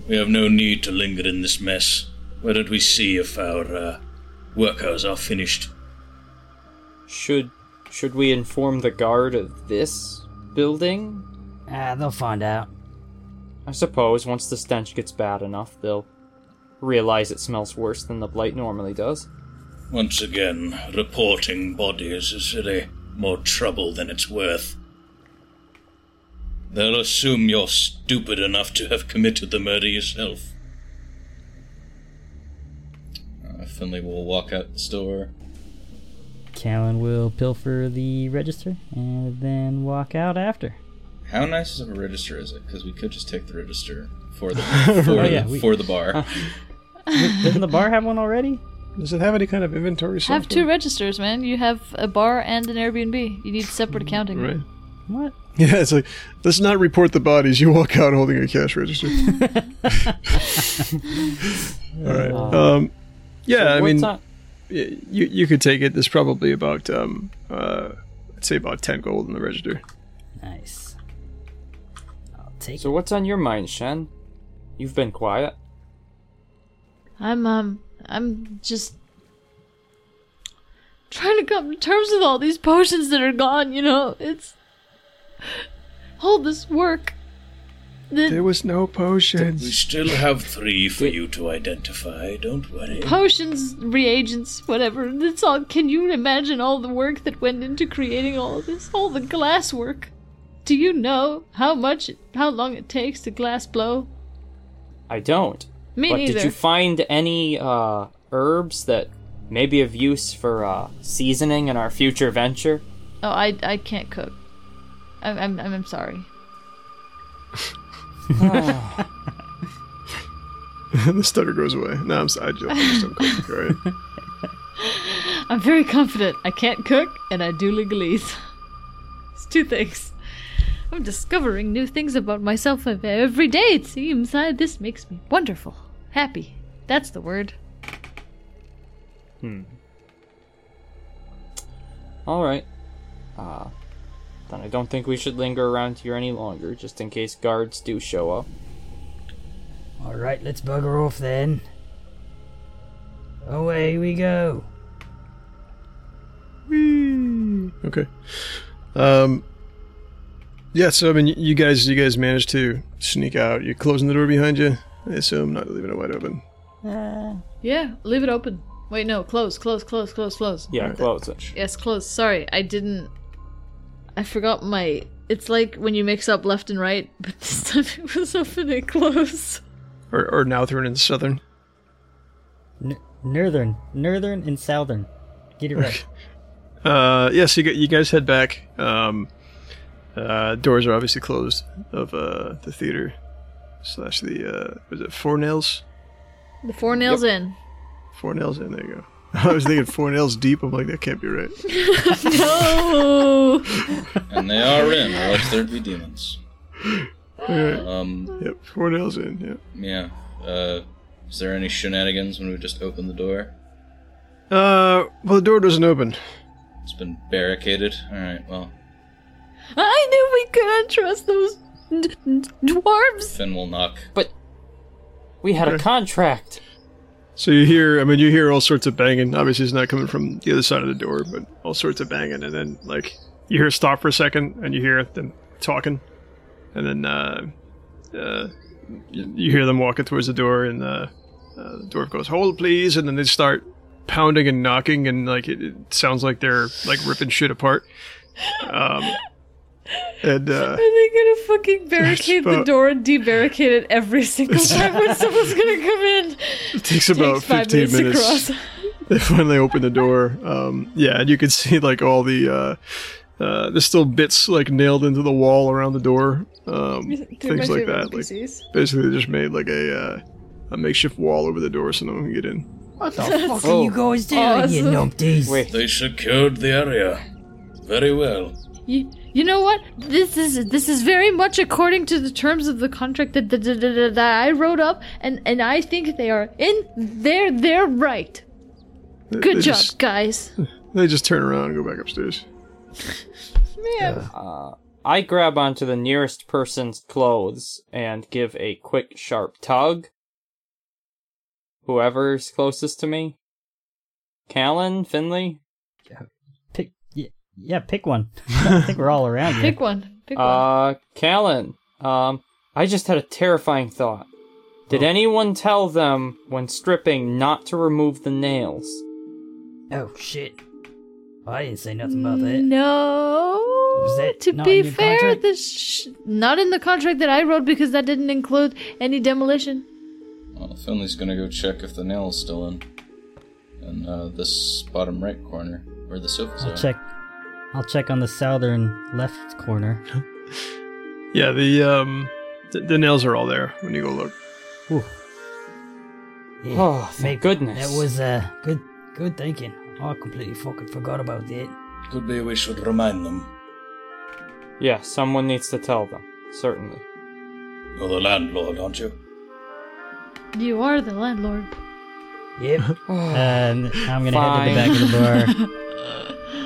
we have no need to linger in this mess. Why don't we see if our uh, workers are finished? Should should we inform the guard of this building? Ah, they'll find out. I suppose once the stench gets bad enough, they'll realize it smells worse than the blight normally does. Once again, reporting bodies is really more trouble than it's worth. They'll assume you're stupid enough to have committed the murder yourself. Uh, Finley will walk out the store. Callan will pilfer the register and then walk out after. How nice of a register is it? Because we could just take the register for the for, Oh, the, we- for the bar. Doesn't the bar have one already? Does it have any kind of inventory software? Have two registers, man. You have a bar and an Airbnb. You need separate accounting. Right. What? Yeah, it's like let's not report the bodies. You walk out holding a cash register. All right. Um, yeah, I mean, on- y- you you could take it. There's probably about um, uh, I'd say about ten gold in the register. Nice. I'll take so what's on your mind, Shen? You've been quiet. I'm um I'm just trying to come to terms with all these potions that are gone, you know. It's all this work. The There was no potions. We still have three for you to identify, don't worry. potions, reagents, whatever. It's all can you imagine all the work that went into creating all of this? All the glass work. Do you know how much how long it takes to glass blow? I don't. Me but neither. did you find any uh, herbs that may be of use for uh, seasoning in our future venture? Oh, I I can't cook. I'm I'm I'm, I'm sorry. the stutter goes away. No, I'm sorry. I just, I just don't cook. All right. I'm very confident. I can't cook and I do legalese. It's two things. I'm discovering new things about myself every day, it seems. I, this makes me wonderful. Happy. That's the word. Hmm. All right. Uh, then I don't think we should linger around here any longer, just in case guards do show up. Alright, let's bugger off then. Away we go. Okay. Um. Yeah. So I mean, you guys, you guys managed to sneak out. You're closing the door behind you. I assume not leaving it wide open. Yeah, leave it open. Wait, no, close, close, close, close, close. Yeah, close it. Yes, close. Sorry, I didn't. I forgot my. It's like when you mix up left and right, but this time it was open and close. Or, or northern and southern. N- northern, northern, and southern. Get it right. Uh, yes, you, gu- you guys head back. Um, uh, doors are obviously closed of uh, the theater slash the uh, was it Four Nails? The four nails in. Four Nails in. There you go. I was thinking Four Nails deep. I'm like that can't be right. No. and they are in, or else there'd be demons. Alright. Um, Yep, Four Nails in. Yeah. yeah. Uh, is there any shenanigans when we just open the door? Uh, well, the door doesn't open. It's been barricaded. All right. Well, I knew we couldn't trust those d- d- dwarves. Finn will knock. But we had a contract. So you hear, I mean, you hear all sorts of banging. Obviously, it's not coming from the other side of the door, but all sorts of banging. And then, like, you hear stop for a second, and you hear them talking. And then, uh, uh, you, hear them walking towards the door, and uh, uh, the dwarf goes, Hold, please. And then they start pounding and knocking, and, like, it, it sounds like they're, like, ripping shit apart. Um, and uh, Are they gonna fucking barricade the door and debarricade it every single time when someone's gonna come in? it takes about Takes five 15 minutes, minutes. they finally open the door. Um, yeah, and you can see like all the uh, uh, there's still bits like nailed into the wall around the door, um, things like favorite that. Like basically, they just made like a uh, a makeshift wall over the door so no one can get in. What the fuck Oh. are you guys doing, you numpties? Wait, They secured the area. Very well. You, you know what? This is this is very much according to the terms of the contract that, that, that, that, that I wrote up, and, and I think they are in. They're they're right. Good they job, Just, guys. they just turn around and go back upstairs. Man, uh, I grab onto the nearest person's clothes and give a quick, sharp tug. Whoever's closest to me. Callan, Finley. Pick, yeah, yeah, pick one. I think we're all around here. pick one. Pick one. Uh, Callan. Um, I just had a terrifying thought. Did anyone tell them when stripping not to remove the nails? Oh shit! I didn't say nothing about that. No. Was that to not be in your fair, contract? this sh- not in the contract that I wrote because that didn't include any demolition. Well, Finley's gonna go check if the nail's still in. In uh, this bottom right corner, where the sofas I'll are. check. I'll check on the southern left corner. Yeah, the um the, the nails are all there when you go look. Ooh. Yeah, Oh, thank maybe- goodness. That was uh good. Good thinking. I completely fucking forgot about that. Could be we should remind them. Yeah, someone needs to tell them. Certainly. You're the landlord, aren't you? You are the landlord. Yep. and I'm gonna head to the back of the bar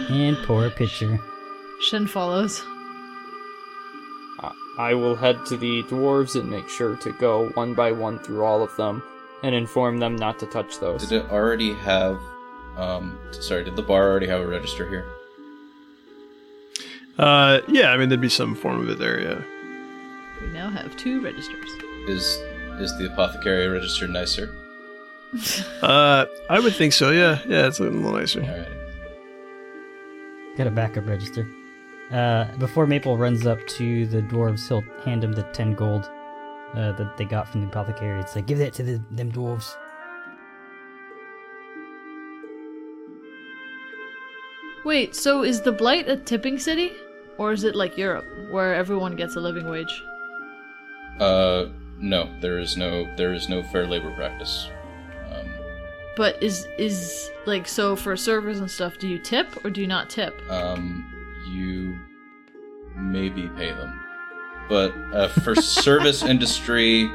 and pour a pitcher. Shin follows. I- I will head to the dwarves and make sure to go one by one through all of them and inform them not to touch those. Did it already have? Um, sorry, did the bar already have a register here? Uh, yeah, I mean there'd be some form of it there. Yeah. We now have two registers. Is is the apothecary register nicer? Uh, I would think so. Yeah, yeah, it's a little nicer. Alright. Got a backup register. Uh, before Maple runs up to the dwarves, he'll hand him the ten gold uh, that they got from the apothecary. It's like, give that to the, them dwarves. Wait, so is the Blight a tipping city? Or is it like Europe, where everyone gets a living wage? Uh, no, there is no there is no fair labor practice. But is is like so for servers and stuff, do you tip or do you not tip? um, you maybe pay them, but uh, for service industry,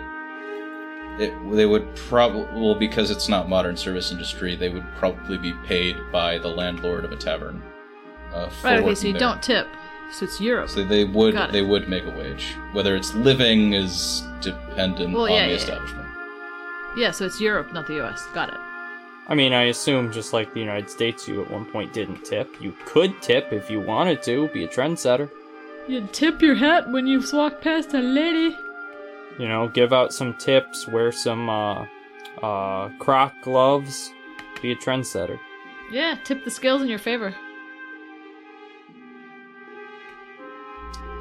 it, they would probably well because it's not modern service industry. They would probably be paid by the landlord of a tavern. Uh, for Right, okay, so you there. don't tip. So it's Europe. So they would they would make a wage. Whether it's living is dependent Well, on yeah, the yeah, yeah. establishment. yeah, so it's Europe, not the US. Got it. I mean, I assume just like the United States, you at one point didn't tip. You could tip if you wanted to, be a trendsetter. You'd tip your hat when you walk past a lady. You know, give out some tips, wear some uh, uh, croc gloves, be a trendsetter. Yeah, tip the scales in your favor.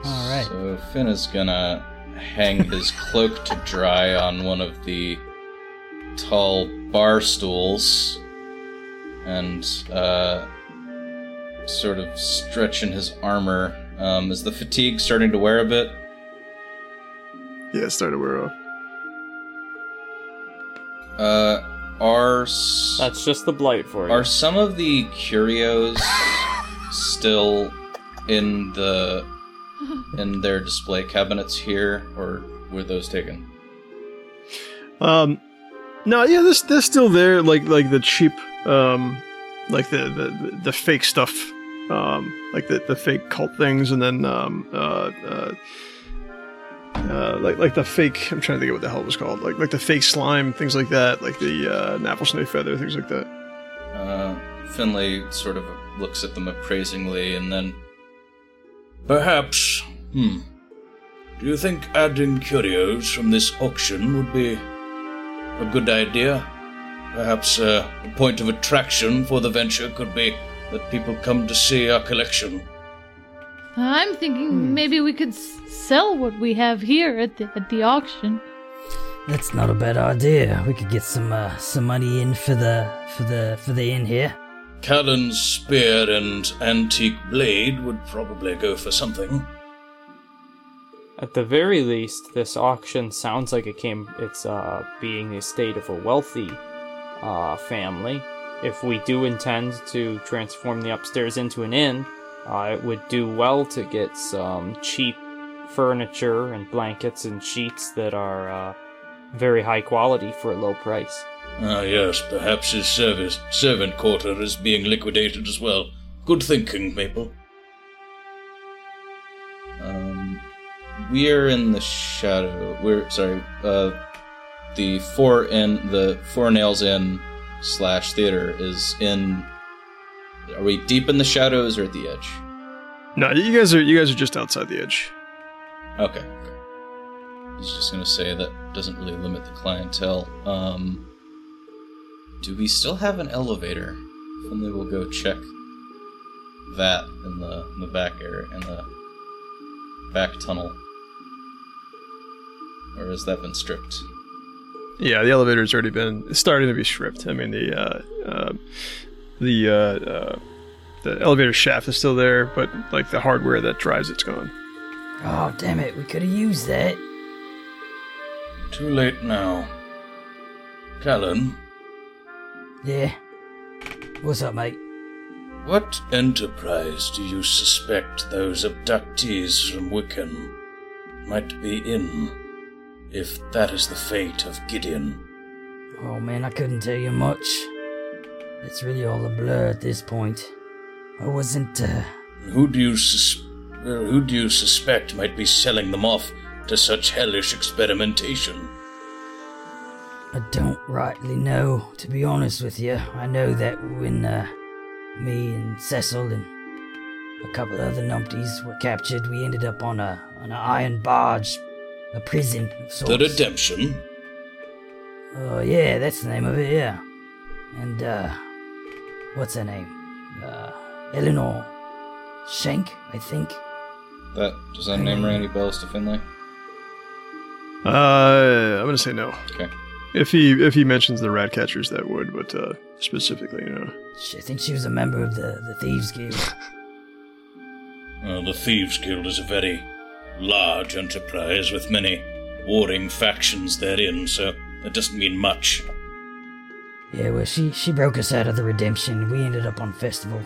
All right. So Finn is gonna hang his cloak to dry on one of the tall bar stools and uh, sort of stretch in his armor. Um, is the fatigue starting to wear a bit? Yeah, it started to wear off. Uh, are s- That's just the blight for you. are some of the curios still in the in their display cabinets here, or were those taken? Um, no, yeah, this they're still there, like like the cheap, um, like the the, the fake stuff, um, like the, the fake cult things, and then um, uh, uh, uh, like like the fake. I'm trying to think of what the hell it was called, like like the fake slime, things like that, like the uh, napple snake feather, things like that. Uh, Finley sort of looks at them appraisingly and then. Perhaps. Hmm. Do you think adding curios from this auction would be a good idea? Perhaps uh, a point of attraction for the venture could be that people come to see our collection. I'm thinking maybe we could s- sell what we have here at the at the auction. That's not a bad idea. We could get some uh, some money in for the for the for the inn here. Callan's spear and antique blade would probably go for something. At the very least, this auction sounds like it came. It's uh, being the estate of a wealthy uh, family. If we do intend to transform the upstairs into an inn, uh, it would do well to get some cheap furniture and blankets and sheets that are uh, very high quality for a low price. Ah, yes, perhaps his service servant quarter is being liquidated as well. Good thinking, Maple. Um, we're in the shadow. We're sorry. Uh, the four in the four nails in slash theater is in. Are we deep in the shadows or at the edge? No, you guys are you guys are just outside the edge. Okay. I was just gonna say that doesn't really limit the clientele. Um, do we still have an elevator? Finley will go check that in the in the back area in the back tunnel, or has that been stripped? Yeah, the elevator's already been starting to be stripped. I mean, the uh, uh, the uh, uh, the elevator shaft is still there, but like the hardware that drives it's gone. Oh damn it! We could have used that. Too late now. Callan, Yeah. What's up, mate? what enterprise do you suspect those abductees from Wiccan might be in? If that is the fate of Gideon. Oh man, I couldn't tell you much. It's really all a blur at this point. I wasn't. uh... Who do you sus- well, who do you suspect might be selling them off to such hellish experimentation? I don't rightly know, to be honest with you. I know that when uh, me and Cecil and a couple of other numpties were captured, we ended up on a on an iron barge, a prison of The redemption? Oh yeah, that's the name of it. Yeah, and uh, what's her name? Uh, Eleanor Shank, I think. That does that name ring any bells to Finley? Uh, I'm gonna say no. Okay. If he if he mentions the rat catchers, that would, but uh, specifically, no. Sh- I think she was a member of the the thieves guild. Well, the Thieves Guild is a very large enterprise with many warring factions therein, so that doesn't mean much. Yeah, well, she she broke us out of the redemption. We ended up on festival,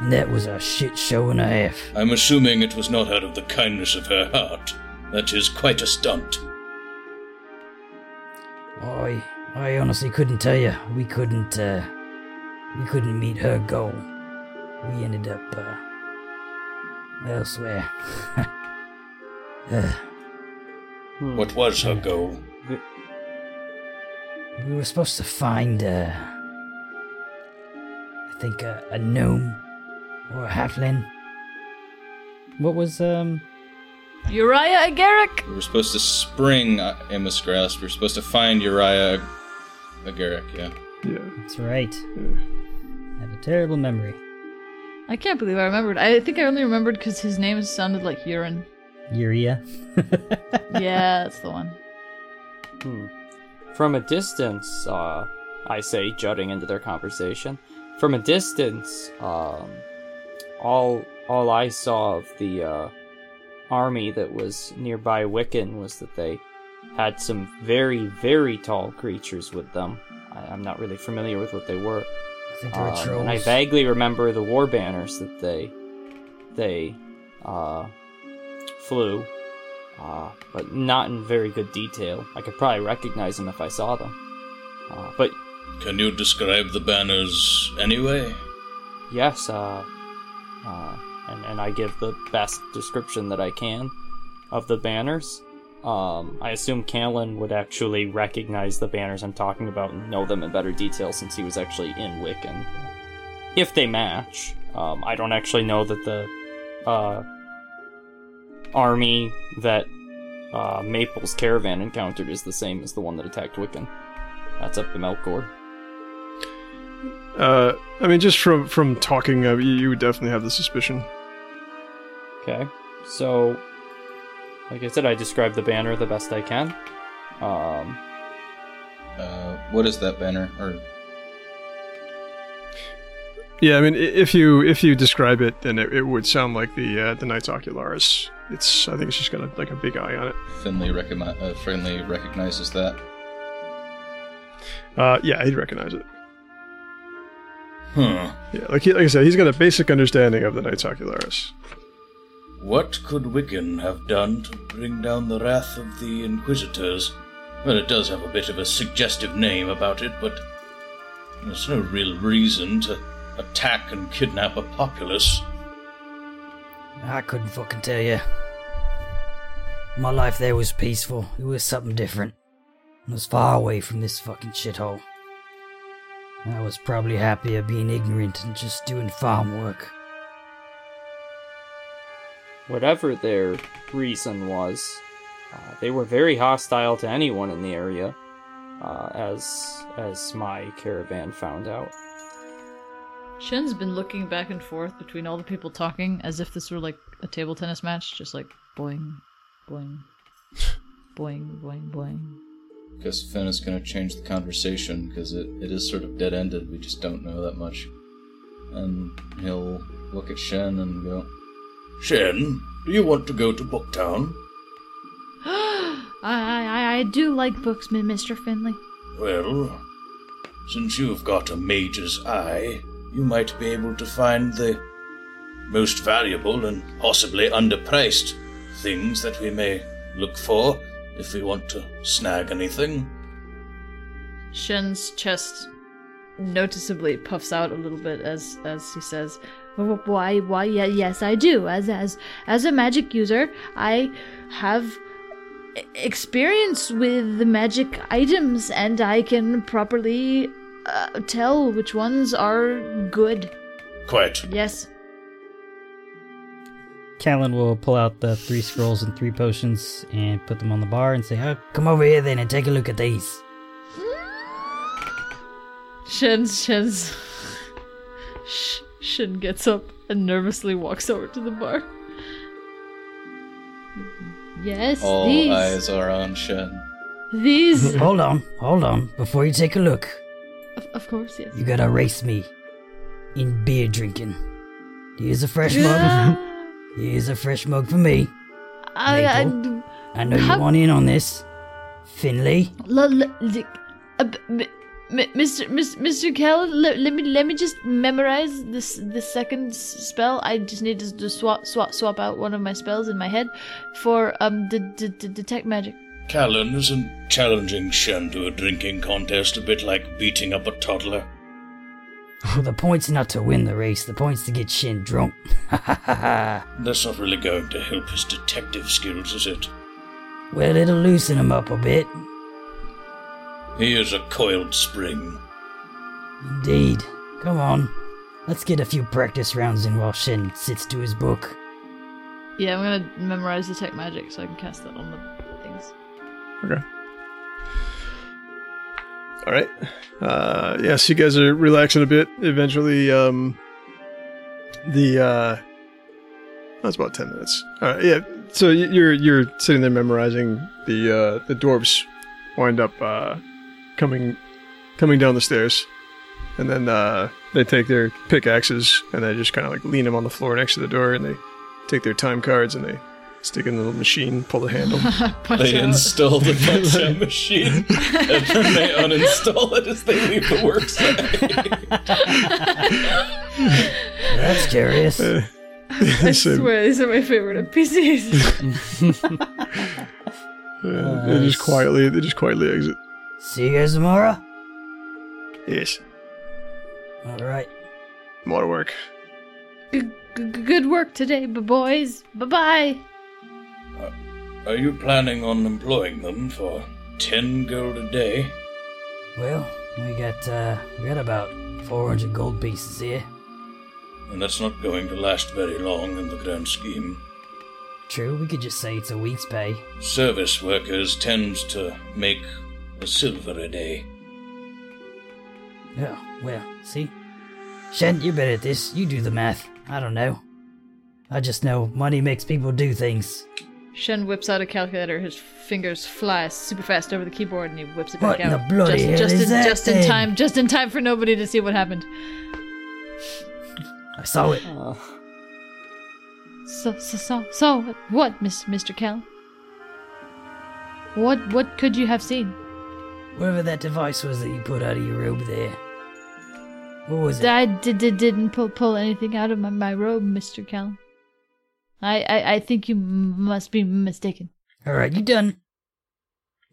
and that was a shit show and a half. I'm assuming it was not out of the kindness of her heart. That is quite a stunt. I I honestly couldn't tell you. We couldn't uh we couldn't meet her goal. We ended up uh elsewhere. uh, Hmm. What was her goal? we were supposed to find uh I think a, a gnome or a halfling. What was um? Uriah Agaric! We were supposed to spring uh, Amos Grass. We were supposed to find Uriah Agaric, yeah. Yeah. That's right. I have a terrible memory. I can't believe I remembered. I think I only remembered because his name sounded like urine. Uria. Yeah, that's the one. Hmm. From a distance, uh, I say, jutting into their conversation. From a distance, um, all all I saw of the uh, army that was nearby Wiccan was that they had some very, very tall creatures with them. I, I'm not really familiar with what they were. I think they were Um, trolls. and I vaguely remember the war banners that they they uh, flew, uh, but not in very good detail. I could probably recognize them if I saw them. Uh, but Can you describe the banners anyway? yes, uh, uh, and and I give the best description that I can of the banners. Um, I assume Callan would actually recognize the banners I'm talking about and know them in better detail since he was actually in Wiccan. If they match, um, I don't actually know that the uh, army that uh, Maple's caravan encountered is the same as the one that attacked Wiccan. That's up to Melkor. Uh, I mean, just from from talking, uh, you, you would definitely have the suspicion. Okay. So, like I said, I described the banner the best I can. Um, Uh, what is that banner? Or Yeah, I mean, if you if you describe it, then it, it would sound like the uh, the Knights Ocularis. It's I think it's just got a, like a big eye on it. Finley uh, Finley recognizes that. Uh, yeah, he'd recognize it. Huh. Yeah, like he, like I said, he's got a basic understanding of the Knights Ocularis. What could Wiccan have done to bring down the wrath of the Inquisitors? Well, it does have a bit of a suggestive name about it, but there's no real reason to attack and kidnap a populace. I couldn't fucking tell you. My life there was peaceful. It was something different. I was far away from this fucking shithole. I was probably happier being ignorant and just doing farm work. whatever their reason was, uh, they were very hostile to anyone in the area, uh, as as my caravan found out. Shen's been looking back and forth between all the people talking as if this were like a table tennis match, just like boing, boing, boing, boing, boing. Guess Finn is going to change the conversation because it, it is sort of dead ended. We just don't know that much. And he'll look at Shen and go, Shen, do you want to go to Booktown? I, I I do like books, Mr. Finley. Well, since you've got a mage's eye, you might be able to find the most valuable and possibly underpriced things that we may look for if we want to snag anything. Shen's chest noticeably puffs out a little bit as as he says, "Why, why? Yeah, yes, I do. As as as a magic user, I have experience with the magic items, and I can properly uh, tell which ones are good. Quite. Yes." Callan will pull out the three scrolls and three potions and put them on the bar and say, oh, Come over here then and take a look at these. Shen's Shen's Sh- Shen gets up and nervously walks over to the bar. Yes, All these. eyes are on Shen. These. hold on, hold on. Before you take a look, of, of course, yes. you gotta race me in beer drinking. Here's a fresh mug. Here's a fresh mug for me. I, I, Maple. I know you want in on this. Finley, l- l- l- uh, b- m- m- Mr. Mis- Mr. Kell, let, let me let me just memorize this the second s- spell. I just need to just swap swap swap out one of my spells in my head for um the d- d- detect magic. Callan isn't challenging Shen to a drinking contest a bit like beating up a toddler. well, the point's not to win the race. The point's to get Shin drunk. That's not really going to help his detective skills, is it? well, it'll loosen him up a bit. He is a coiled spring. Indeed. Come on. Let's get a few practice rounds in while Shin sits to his book. Yeah, I'm gonna memorize detect magic so I can cast that on the things. Okay. All right. Uh, yeah, so you guys are relaxing a bit. Eventually, um, the uh, that's about ten minutes. All right. Yeah. So you're you're sitting there memorizing the uh, the dwarves wind up uh, coming coming down the stairs, and then uh, they take their pickaxes and they just kind of like lean them on the floor next to the door, and they take their time cards and they stick in the little machine, pull the handle. Punch They install the punch out machine and then they uninstall it as they leave the worksite. That's curious. Uh, I So- swear these are my favorite NPCs. Yeah, uh, oh, they just quietly they just quietly exit. See you guys tomorrow? Yes. Alright. More work. G- g- good work today, boys. Bye bye. Are you planning on employing them for ten gold a day? Well, we got uh we got about four hundred gold pieces here. And that's not going to last very long in the grand scheme. True, we could just say it's a week's pay. Service workers tend to make a silver a day. Oh, well, see? Shen, you're better at this. You do the math. I don't know. I just know money makes people do things. Shen whips out a calculator. His fingers fly super fast over the keyboard, and he whips it What back in out. the bloody just, hell just is in, that just in time, just in time for nobody to see what happened. I saw it. Uh, So, so, so, so what, Miss, Mr. Cal? What, what could you have seen? Whatever that device was that you put out of your robe there. What was it? I did, did, didn't pull, pull anything out of my, my robe, Mr. Cal. I, I, I think you m- must be mistaken. Alright, you done?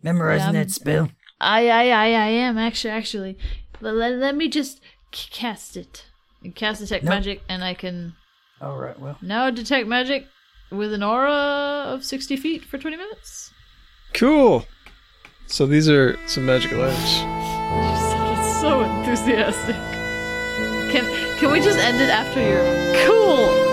Memorizing Yeah, that spell? I, I, I, I am actually, actually. Let, let, let me just c- cast it. And cast detect Nope. magic, and I can Alright, well. now detect magic with an aura of 60 feet for 20 minutes. Cool. So these are some magical items. You sounded so enthusiastic. Can can we just end it after your cool?